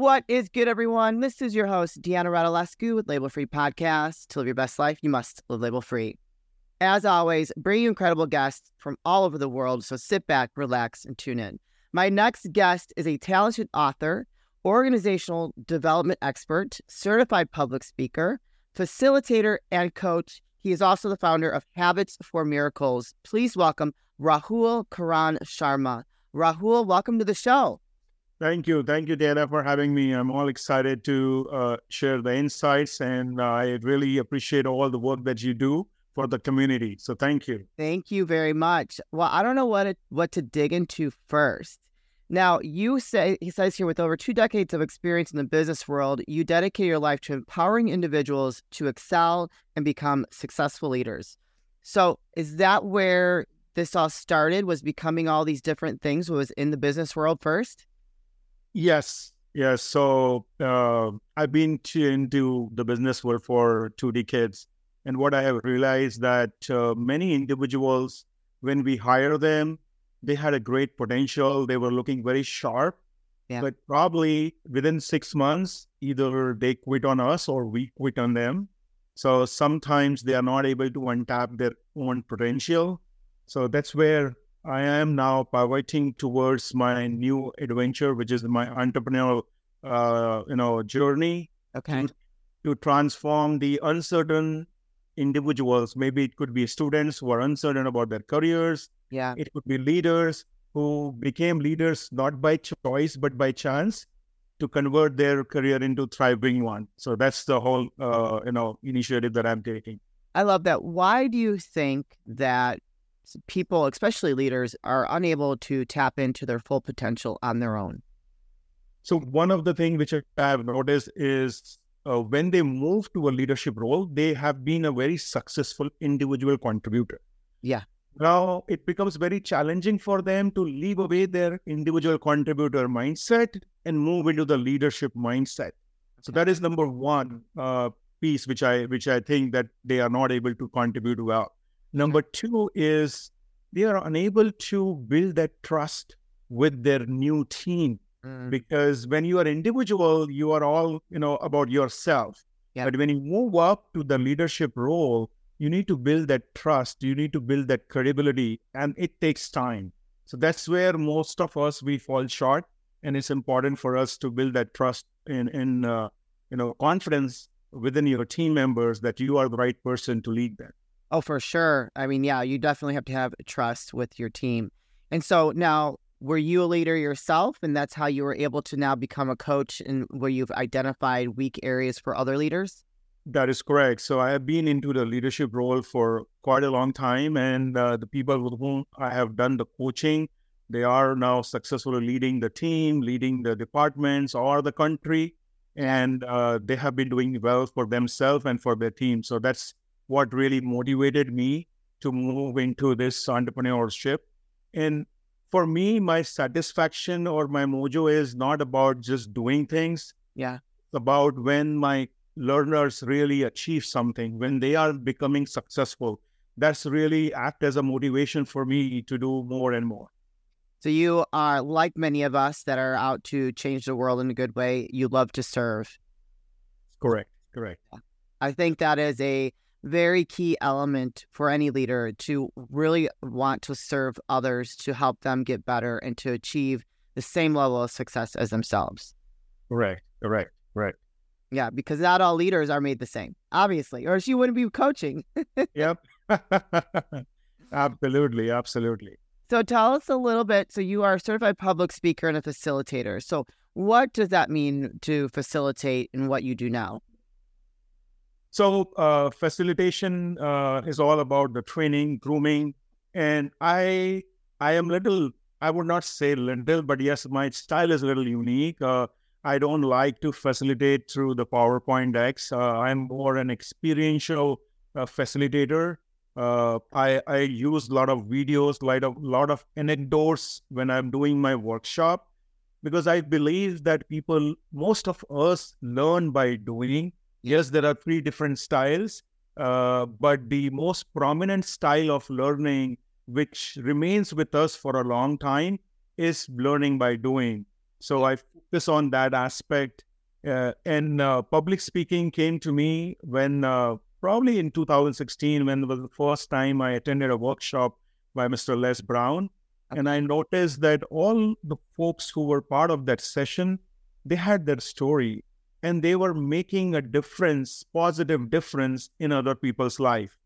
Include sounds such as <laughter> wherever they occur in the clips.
What is good, everyone? This is your host, Deanna Radulescu with Label Free Podcast. To live your best life, you must live label free. As always, bring you incredible guests from all over the world, so sit back, relax, and tune in. My next guest is a talented author, organizational development expert, certified public speaker, facilitator, and coach. He is also the founder of Habits for Miracles. Please welcome Rahul Karan Sharma. Rahul, welcome to the show. Thank you. Thank you, Dana, for having me. I'm all excited to uh, share the insights, and I really appreciate all the work that you do for the community. So thank you. Thank you very much. Well, I don't know what it, what to dig into first. Now, you say he says here with over two decades of experience in the business world, you dedicate your life to empowering individuals to excel and become successful leaders. So, is that where this all started? Was becoming all these different things was in the business world first? Yes, yes. So uh, I've been to, into the business world for two decades, and what I have realized that uh, many individuals, when we hire them, they had a great potential. They were looking very sharp, yeah. but probably within six months, either they quit on us or we quit on them. So sometimes they are not able to untap their own potential. So that's where I am now pivoting towards my new adventure, which is my entrepreneurial, uh, you know, journey. Okay. To, to transform the uncertain individuals. Maybe it could be students who are uncertain about their careers. Yeah. It could be leaders who became leaders not by choice but by chance to convert their career into thriving one. So that's the whole, uh, you know, initiative that I'm taking. I love that. Why do you think that people, especially leaders, are unable to tap into their full potential on their own? So, one of the things which I have noticed is uh, when they move to a leadership role, they have been a very successful individual contributor. Yeah. Now it becomes very challenging for them to leave away their individual contributor mindset and move into the leadership mindset. So that is number one uh, piece which I which I think that they are not able to contribute well. Number two is they are unable to build that trust with their new team mm. because when you are individual, you are all you know about yourself. Yep. But when you move up to the leadership role, you need to build that trust. You need to build that credibility, and it takes time. So that's where most of us we fall short, and it's important for us to build that trust in in uh, you know confidence within your team members that you are the right person to lead them. Oh, for sure. I mean, yeah, you definitely have to have trust with your team. And so now, were you a leader yourself? And that's how you were able to now become a coach and where you've identified weak areas for other leaders? That is correct. So I have been into the leadership role for quite a long time. And uh, the people with whom I have done the coaching, they are now successfully leading the team, leading the departments or the country. And uh, they have been doing well for themselves and for their team. So that's what really motivated me to move into this entrepreneurship. And for me, my satisfaction or my mojo is not about just doing things. Yeah. It's about when my learners really achieve something, when they are becoming successful. That's really act as a motivation for me to do more and more. So you are like many of us that are out to change the world in a good way. You love to serve. Correct. Correct. I think that is a very key element for any leader to really want to serve others to help them get better and to achieve the same level of success as themselves. Correct. Correct. Right. Yeah, because not all leaders are made the same, obviously, or you wouldn't be coaching. <laughs> yep. <laughs> absolutely. Absolutely. So tell us a little bit. So you are a certified public speaker and a facilitator. So what does that mean to facilitate in what you do now? So uh, facilitation uh, is all about the training, grooming, and I I am little. I would not say little, but yes, my style is a little unique. Uh, I don't like to facilitate through the PowerPoint decks. Uh, I'm more an experiential uh, facilitator. Uh, I I use a lot of videos, lot of lot of anecdotes when I'm doing my workshop, because I believe that people, most of us, learn by doing Yes, there are three different styles, uh, but the most prominent style of learning, which remains with us for a long time, is learning by doing. So I focus on that aspect. Uh, and uh, public speaking came to me when uh, probably in 2016, when it was the first time I attended a workshop by Mr. Les Brown. And I noticed that all the folks who were part of that session, they had their story and they were making a difference, positive difference in other people's life.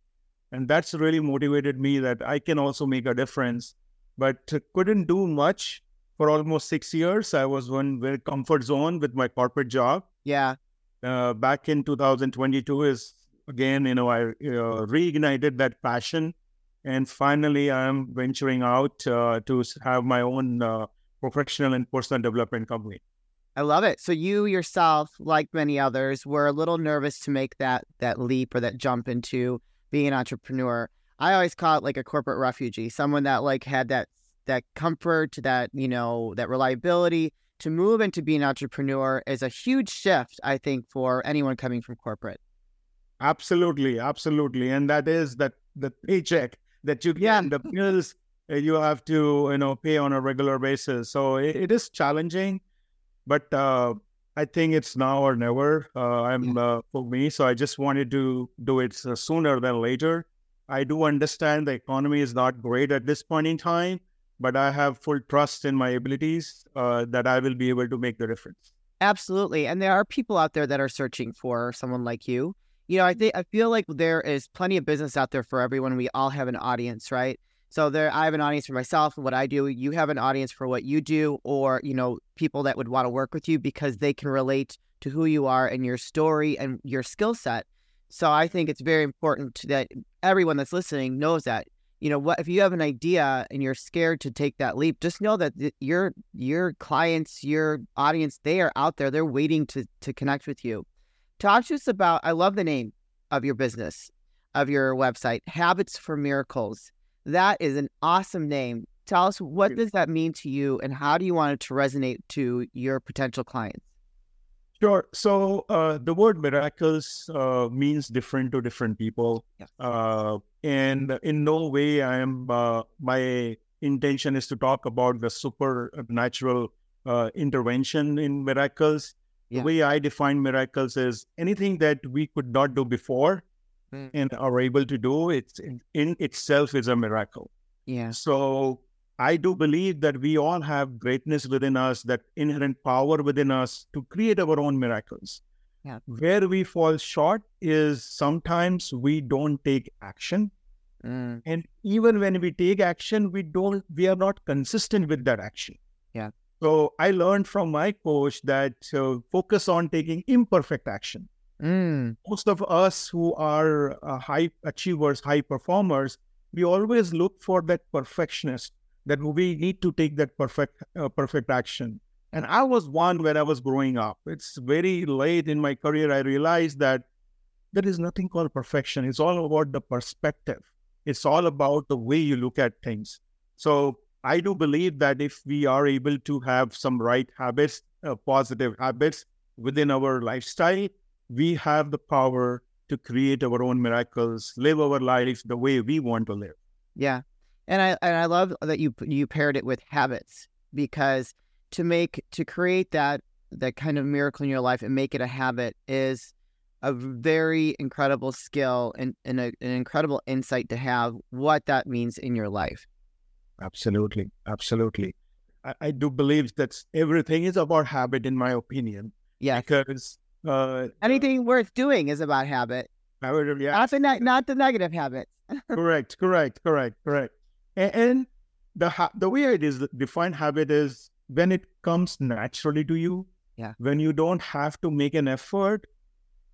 And that's really motivated me that I can also make a difference, but couldn't do much for almost six years. I was in very comfort zone with my corporate job. Yeah. Uh, back in 2022 is again, you know, I uh, reignited that passion. And finally, I'm venturing out uh, to have my own uh, professional and personal development company. I love it. So you yourself, like many others, were a little nervous to make that that leap or that jump into being an entrepreneur. I always call it like a corporate refugee, someone that like had that that comfort, that you know, that reliability to move into being an entrepreneur is a huge shift, I think, for anyone coming from corporate. Absolutely, absolutely, and that is that the paycheck that you get, yeah. the bills you have to you know pay on a regular basis. So it, it is challenging but uh, I think it's now or never. Uh, I'm uh, for me, so I just wanted to do it sooner than later. I do understand the economy is not great at this point in time, but I have full trust in my abilities uh, that I will be able to make the difference. Absolutely, and there are people out there that are searching for someone like you. You know, I think I feel like there is plenty of business out there for everyone. We all have an audience, right? So there, I have an audience for myself and what I do. You have an audience for what you do, or you know, people that would want to work with you because they can relate to who you are and your story and your skill set. So I think it's very important that everyone that's listening knows that. You know, what if you have an idea and you're scared to take that leap? Just know that your your clients, your audience, they are out there. They're waiting to to connect with you. Talk to us about. I love the name of your business, of your website, Habits for Miracles that is an awesome name. Tell us what does that mean to you and how do you want it to resonate to your potential clients? Sure. So uh, the word miracles uh, means different to different people. Yeah. Uh, and in no way I am, uh, my intention is to talk about the supernatural uh, intervention in miracles. Yeah. The way I define miracles is anything that we could not do before mm. and are able to do, it's in, in itself is a miracle. Yeah. So I do believe that we all have greatness within us, that inherent power within us to create our own miracles. Yeah. Where we fall short is sometimes we don't take action. Mm. And even when we take action, we don't we are not consistent with that action. Yeah. So I learned from my coach that uh, focus on taking imperfect action. Mm. Most of us who are uh, high achievers, high performers, we always look for that perfectionist that we need to take that perfect uh, perfect action. And I was one when I was growing up. It's very late in my career I realized that there is nothing called perfection. It's all about the perspective. It's all about the way you look at things. So I do believe that if we are able to have some right habits, uh, positive habits within our lifestyle, we have the power to create our own miracles, live our lives the way we want to live. Yeah. And I and I love that you you paired it with habits because to make to create that that kind of miracle in your life and make it a habit is a very incredible skill and, and a, an incredible insight to have what that means in your life. Absolutely. Absolutely. I, I do believe that everything is about habit, in my opinion. Yeah. Because uh, Anything worth doing is about habit. Habit, yeah. Not the, ne- not the negative habits. <laughs> correct, correct, correct, correct. And, and the ha- the way it is defined habit is when it comes naturally to you. Yeah. When you don't have to make an effort,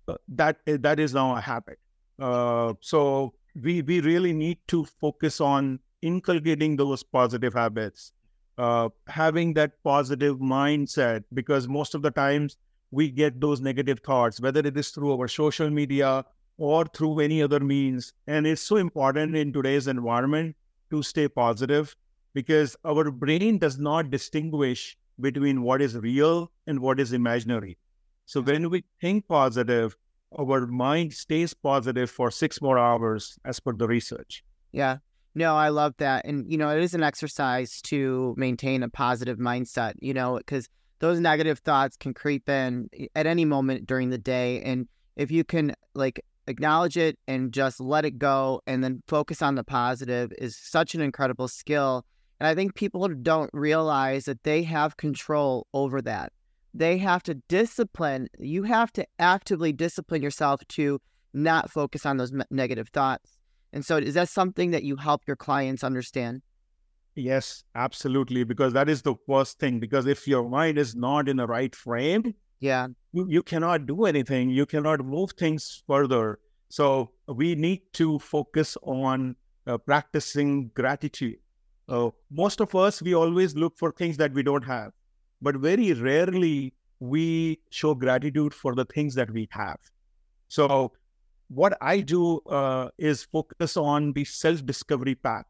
uh, that that is now a habit. Uh, so we we really need to focus on inculcating those positive habits, uh, having that positive mindset because most of the times we get those negative thoughts, whether it is through our social media or through any other means. And it's so important in today's environment to stay positive because our brain does not distinguish between what is real and what is imaginary. So when we think positive, our mind stays positive for six more hours as per the research. Yeah. No, I love that. And, you know, it is an exercise to maintain a positive mindset, you know, because those negative thoughts can creep in at any moment during the day. And if you can like acknowledge it and just let it go and then focus on the positive is such an incredible skill. And I think people don't realize that they have control over that. They have to discipline, you have to actively discipline yourself to not focus on those negative thoughts. And so, is that something that you help your clients understand? Yes, absolutely. Because that is the first thing. Because if your mind is not in the right frame, yeah, you, you cannot do anything. You cannot move things further. So we need to focus on uh, practicing gratitude. Uh, most of us, we always look for things that we don't have, but very rarely we show gratitude for the things that we have. So what I do uh, is focus on the self discovery path.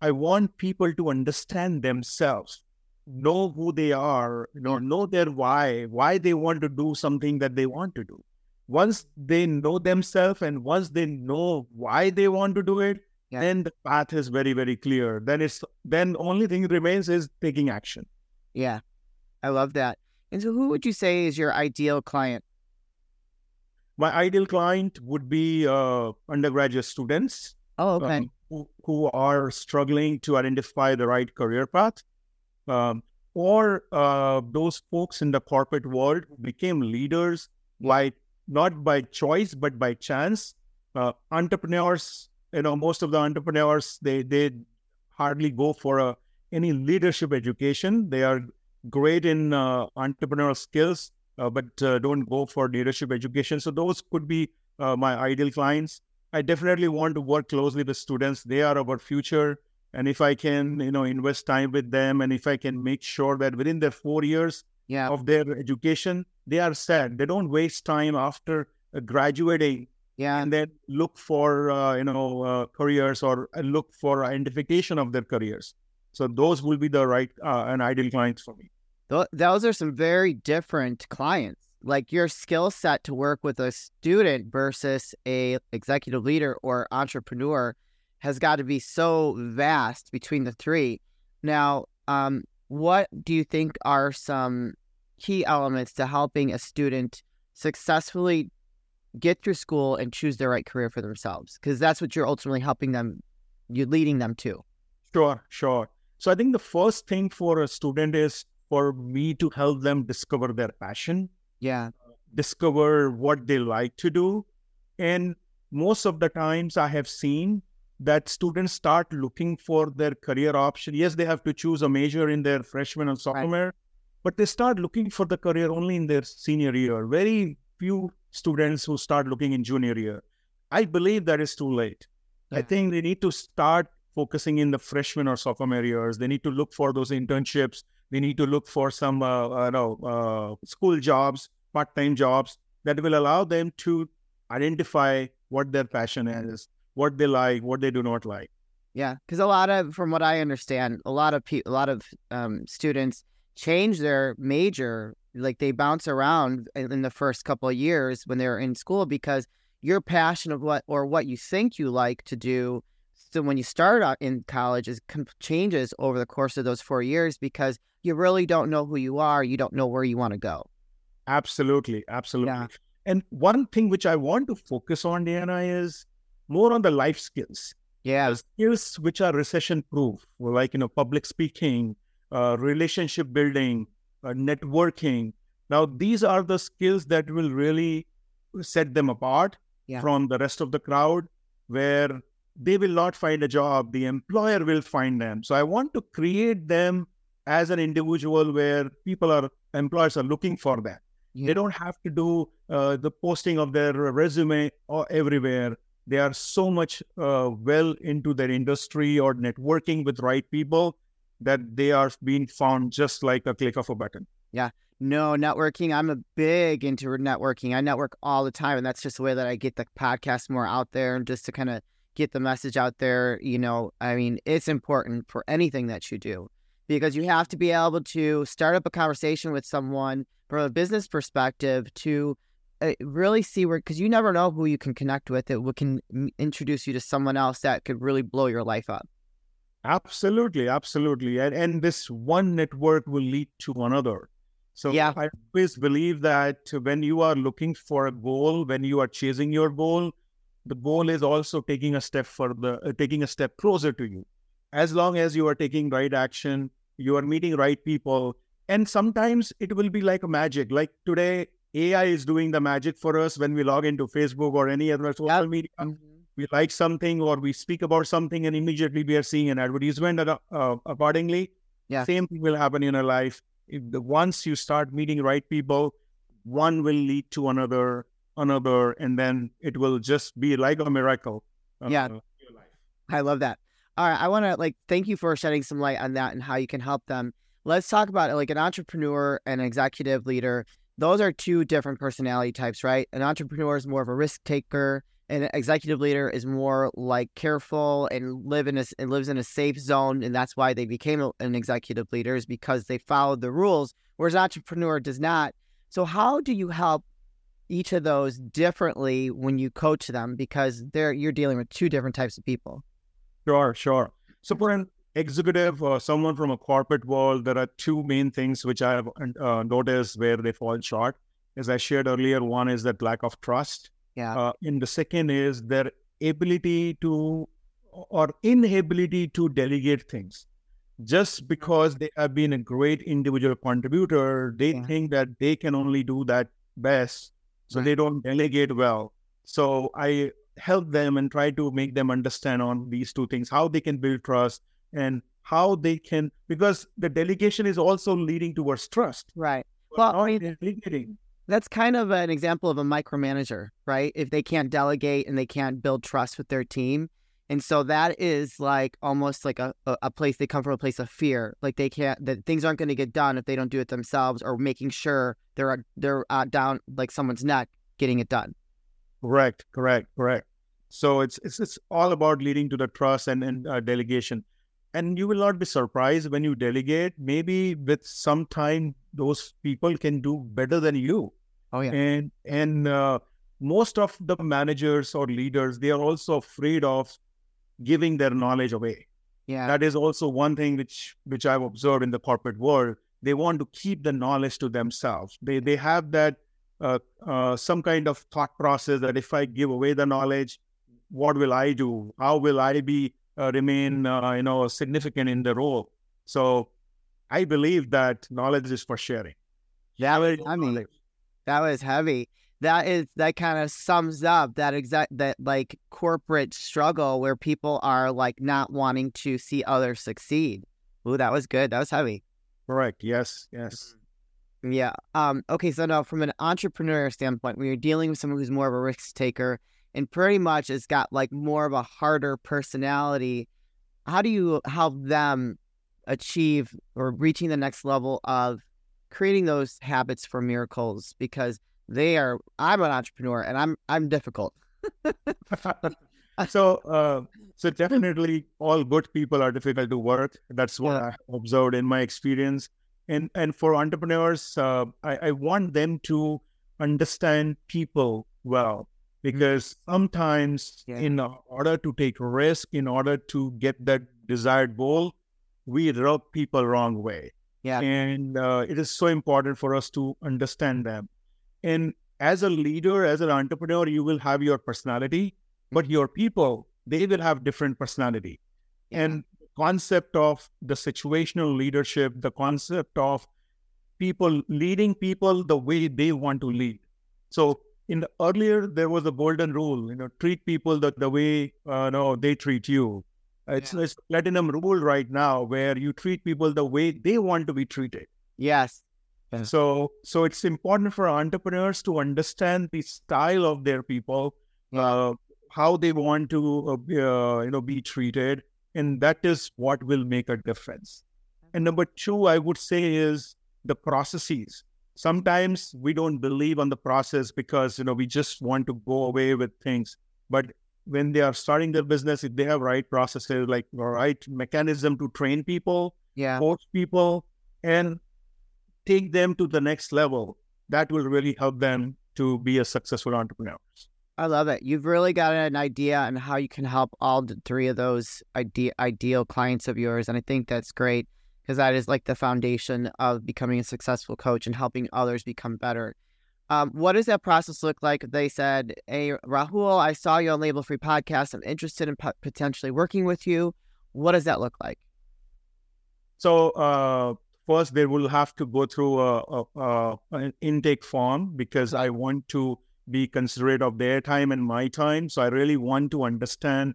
I want people to understand themselves, know who they are, you know, know their why, why they want to do something that they want to do. Once they know themselves and once they know why they want to do it, yeah. then the path is very, very clear. Then it's then only thing remains is taking action. Yeah. I love that. And so who would you say is your ideal client? My ideal client would be uh, undergraduate students. Oh, okay. Um, who, are struggling to identify the right career path, um, or uh, those folks in the corporate world who became leaders by not by choice but by chance. Uh, entrepreneurs, you know, most of the entrepreneurs they they hardly go for a, any leadership education. They are great in uh, entrepreneurial skills, uh, but uh, don't go for leadership education. So those could be uh, my ideal clients. I definitely want to work closely with students. They are our future. And if I can, you know, invest time with them and if I can make sure that within their four years yeah. of their education, they are set. They don't waste time after uh, graduating yeah. and then look for, uh, you know, uh, careers or look for identification of their careers. So those will be the right uh, and ideal clients for me. Those are some very different clients. Like your skill set to work with a student versus a executive leader or entrepreneur has got to be so vast between the three. Now, um, what do you think are some key elements to helping a student successfully get through school and choose the right career for themselves? Because that's what you're ultimately helping them, you're leading them to. Sure, sure. So I think the first thing for a student is for me to help them discover their passion. Yeah. Discover what they like to do. And most of the times I have seen that students start looking for their career option. Yes, they have to choose a major in their freshman and sophomore, right. but they start looking for the career only in their senior year. Very few students who start looking in junior year. I believe that is too late. Yeah. I think they need to start focusing in the freshman or sophomore years. They need to look for those internships. They need to look for some, uh, uh, know, uh, school jobs, part-time jobs that will allow them to identify what their passion is, what they like, what they do not like. Yeah, because a lot of, from what I understand, a lot of people, a lot of um, students change their major, like they bounce around in the first couple of years when they're in school because your passion of what or what you think you like to do so when you start out in college is changes over the course of those four years because you really don't know who you are you don't know where you want to go absolutely absolutely yeah. and one thing which i want to focus on diana is more on the life skills yeah the skills which are recession proof like you know public speaking uh, relationship building uh, networking now these are the skills that will really set them apart yeah. from the rest of the crowd where they will not find a job. The employer will find them. So I want to create them as an individual where people are, employers are looking for them. Yeah. They don't have to do uh, the posting of their resume or everywhere. They are so much uh, well into their industry or networking with right people that they are being found just like a click of a button. Yeah. No, networking. I'm a big into networking. I network all the time. And that's just the way that I get the podcast more out there and just to kind of get the message out there. You know, I mean, it's important for anything that you do because you have to be able to start up a conversation with someone from a business perspective to uh, really see where, because you never know who you can connect with. It can introduce you to someone else that could really blow your life up. Absolutely, absolutely. And, and this one network will lead to another. So Yeah. I always believe that when you are looking for a goal, when you are chasing your goal, the goal is also taking a step further, uh, taking a step closer to you. As long as you are taking right action, you are meeting right people, and sometimes it will be like a magic. Like today, AI is doing the magic for us when we log into Facebook or any other social Yep. media. We like something or we speak about something, and immediately we are seeing an advertisement uh, accordingly. Yeah. Same thing will happen in your life. If the once you start meeting right people, one will lead to another, another, and then it will just be like a miracle. uh, Yeah. in your life. I love that. All right, I want to like thank you for shedding some light on that and how you can help them. Let's talk about. Like an entrepreneur and executive leader. Those are two different personality types, right? An entrepreneur is more of a risk taker, and an executive leader is more like careful and live in a and lives in a safe zone, and that's why they became an executive leader is because they followed the rules, whereas an entrepreneur does not. So, how do you help each of those differently when you coach them? Because they're you're dealing with two different types of people. Sure, sure. So for an executive or someone from a corporate world, there are two main things which I have uh, noticed where they fall short. As I shared earlier, one is that lack of trust. Yeah. Uh, and the second is their ability to or inability to delegate things. Just because they have been a great individual contributor, they Yeah. think that they can only do that best. So Right. they don't delegate well. So I help them and try to make them understand on these two things how they can build trust and how they can, because the delegation is also leading towards trust. Right. Well, I mean- That's kind of an example of a micromanager, right? If they can't delegate and they can't build trust with their team. And so that is like almost like a, a, place they come from a place of fear. Like they can't that things aren't going to get done if they don't do it themselves or making sure they're they're uh, down like someone's neck getting it done. Correct, correct, correct. So it's it's it's all about leading to the trust and and uh, delegation, and you will not be surprised when you delegate. Maybe with some time, those people can do better than you. Oh yeah. And and uh, most of the managers or leaders they are also afraid of giving their knowledge away. Yeah. That is also one thing which which I've observed in the corporate world. They want to keep the knowledge to themselves. They they have that uh, uh, some kind of thought process that if I give away the knowledge, what will I do? How will I be uh, remain uh, you know significant in the role? So I believe that knowledge is for sharing. That was, I mean, that was heavy. That is that kind of sums up that exact that like corporate struggle where people are like not wanting to see others succeed. Ooh, that was good. That was heavy. correct. Yes, yes. Yeah. Um, okay, so now from an entrepreneur standpoint, when you're dealing with someone who's more of a risk taker and pretty much has got like more of a harder personality, how do you help them achieve or reaching the next level of creating those habits for miracles? Because they are I'm an entrepreneur and I'm I'm difficult. <laughs> so uh, so definitely all good people are difficult to work that's what Yeah. i observed in my experience and and for entrepreneurs uh, I, I want them to understand people well because sometimes Yeah. in order to take risk in order to get that desired goal we rub people wrong way. Yeah. and uh, it is so important for us to understand them. And as a leader as an entrepreneur you will have your personality but your people they will have different personality. And concept of the situational leadership the concept of people leading people the way they want to lead. So in the earlier there was a golden rule you know treat people the, the way uh, no they treat you it's, Yeah. it's platinum rule right now where you treat people the way they want to be treated Yes. Yeah. so so it's important for entrepreneurs to understand the style of their people uh, how they want to uh, be, uh, you know be treated and that is what will make a difference and number two i would say is the processes sometimes we don't believe on the process because you know we just want to go away with things but when they are starting their business if they have right processes like right mechanism to train people Yeah. coach people and take them to the next level that will really help them to be a successful entrepreneur I love it. You've really got an idea on how you can help all three of those ide- ideal clients of yours, and I think that's great. Because that is like the foundation of becoming a successful coach and helping others become better. Um, what does that process look like? They said, Hey, Rahul, I saw you on Label Free Podcast. I'm interested in potentially working with you. What does that look like? So, uh, first, they will have to go through a, a, an intake form because I want to be considerate of their time and my time. So, I really want to understand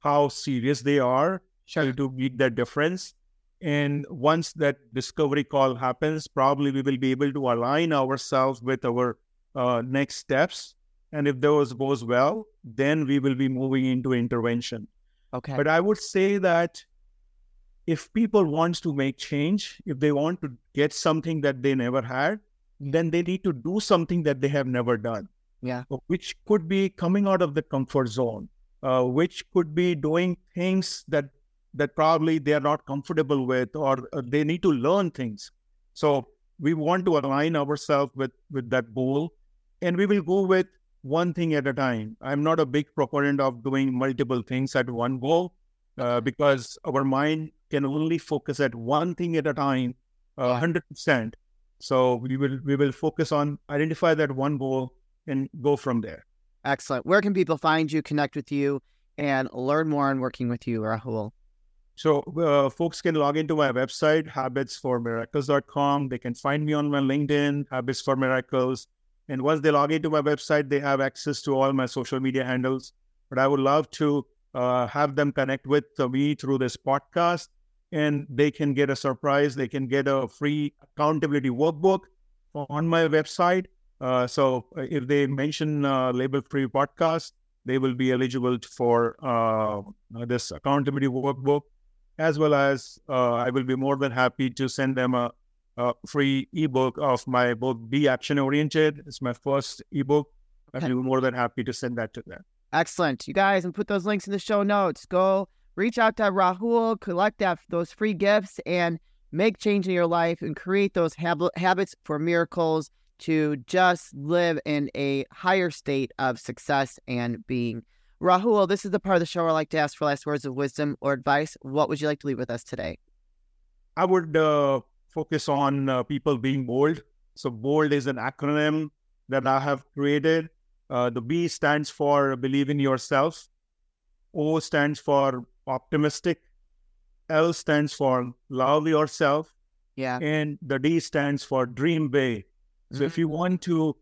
how serious they are sure. to meet that difference. And once that discovery call happens, probably we will be able to align ourselves with our uh, next steps. And if those goes well, then we will be moving into intervention. Okay. But I would say that if people want to make change, if they want to get something that they never had, then they need to do something that they have never done. Yeah. Which could be coming out of the comfort zone, uh, which could be doing things that that probably they are not comfortable with, or uh, they need to learn things. So we want to align ourselves with with that goal, and we will go with one thing at a time. I'm not a big proponent of doing multiple things at one go uh, because our mind can only focus at one thing at a time, hundred percent. So we will we will focus on identify that one goal and go from there. Excellent. Where can people find you, connect with you, and learn more on working with you, Rahul? So uh, folks can log into my website, habitsformiracles.com. They can find me on my LinkedIn, Habits for Miracles. And once they log into my website, they have access to all my social media handles. But I would love to uh, have them connect with me through this podcast and they can get a surprise. They can get a free accountability workbook on my website. Uh, so uh, if they mention uh, Label Free Podcast, they will be eligible for uh, this accountability workbook, as well as uh, I will be more than happy to send them a, a free ebook of my book, Be Action Oriented. It's my first ebook. I'd be more than happy to send that to them. Excellent. You guys, and put those links in the show notes. Go reach out to Rahul, collect that, those free gifts, and make change in your life and create those hab- habits for miracles to just live in a higher state of success and being. Rahul, this is the part of the show where I like to ask for last words of wisdom or advice. What would you like to leave with us today? I would uh, focus on uh, people being bold. So, bold is an acronym that I have created. Uh, the B stands for believe in yourself. O stands for optimistic. L stands for love yourself. Yeah. And the D stands for dream big. So mm-hmm. if you want to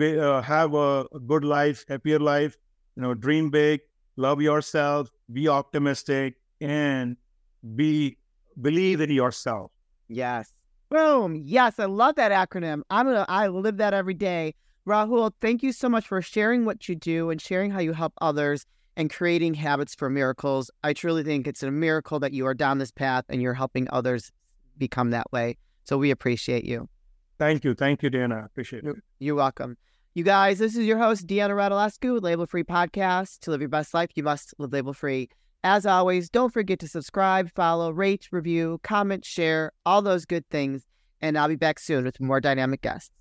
uh, have a, a, good life, happier life, you know, dream big, love yourself, be optimistic, and be believe in yourself. Yes. Boom. Yes, I love that acronym. I'm gonna I live that every day. Rahul, thank you so much for sharing what you do and sharing how you help others and creating habits for miracles. I truly think it's a miracle that you are down this path and you're helping others become that way. So we appreciate you. Thank you. Thank you, Deanna. Appreciate it. You're welcome. You guys, this is your host, Deanna Radulescu with Label Free Podcast. To live your best life, you must live label free. As always, don't forget to subscribe, follow, rate, review, comment, share, all those good things. And I'll be back soon with more dynamic guests.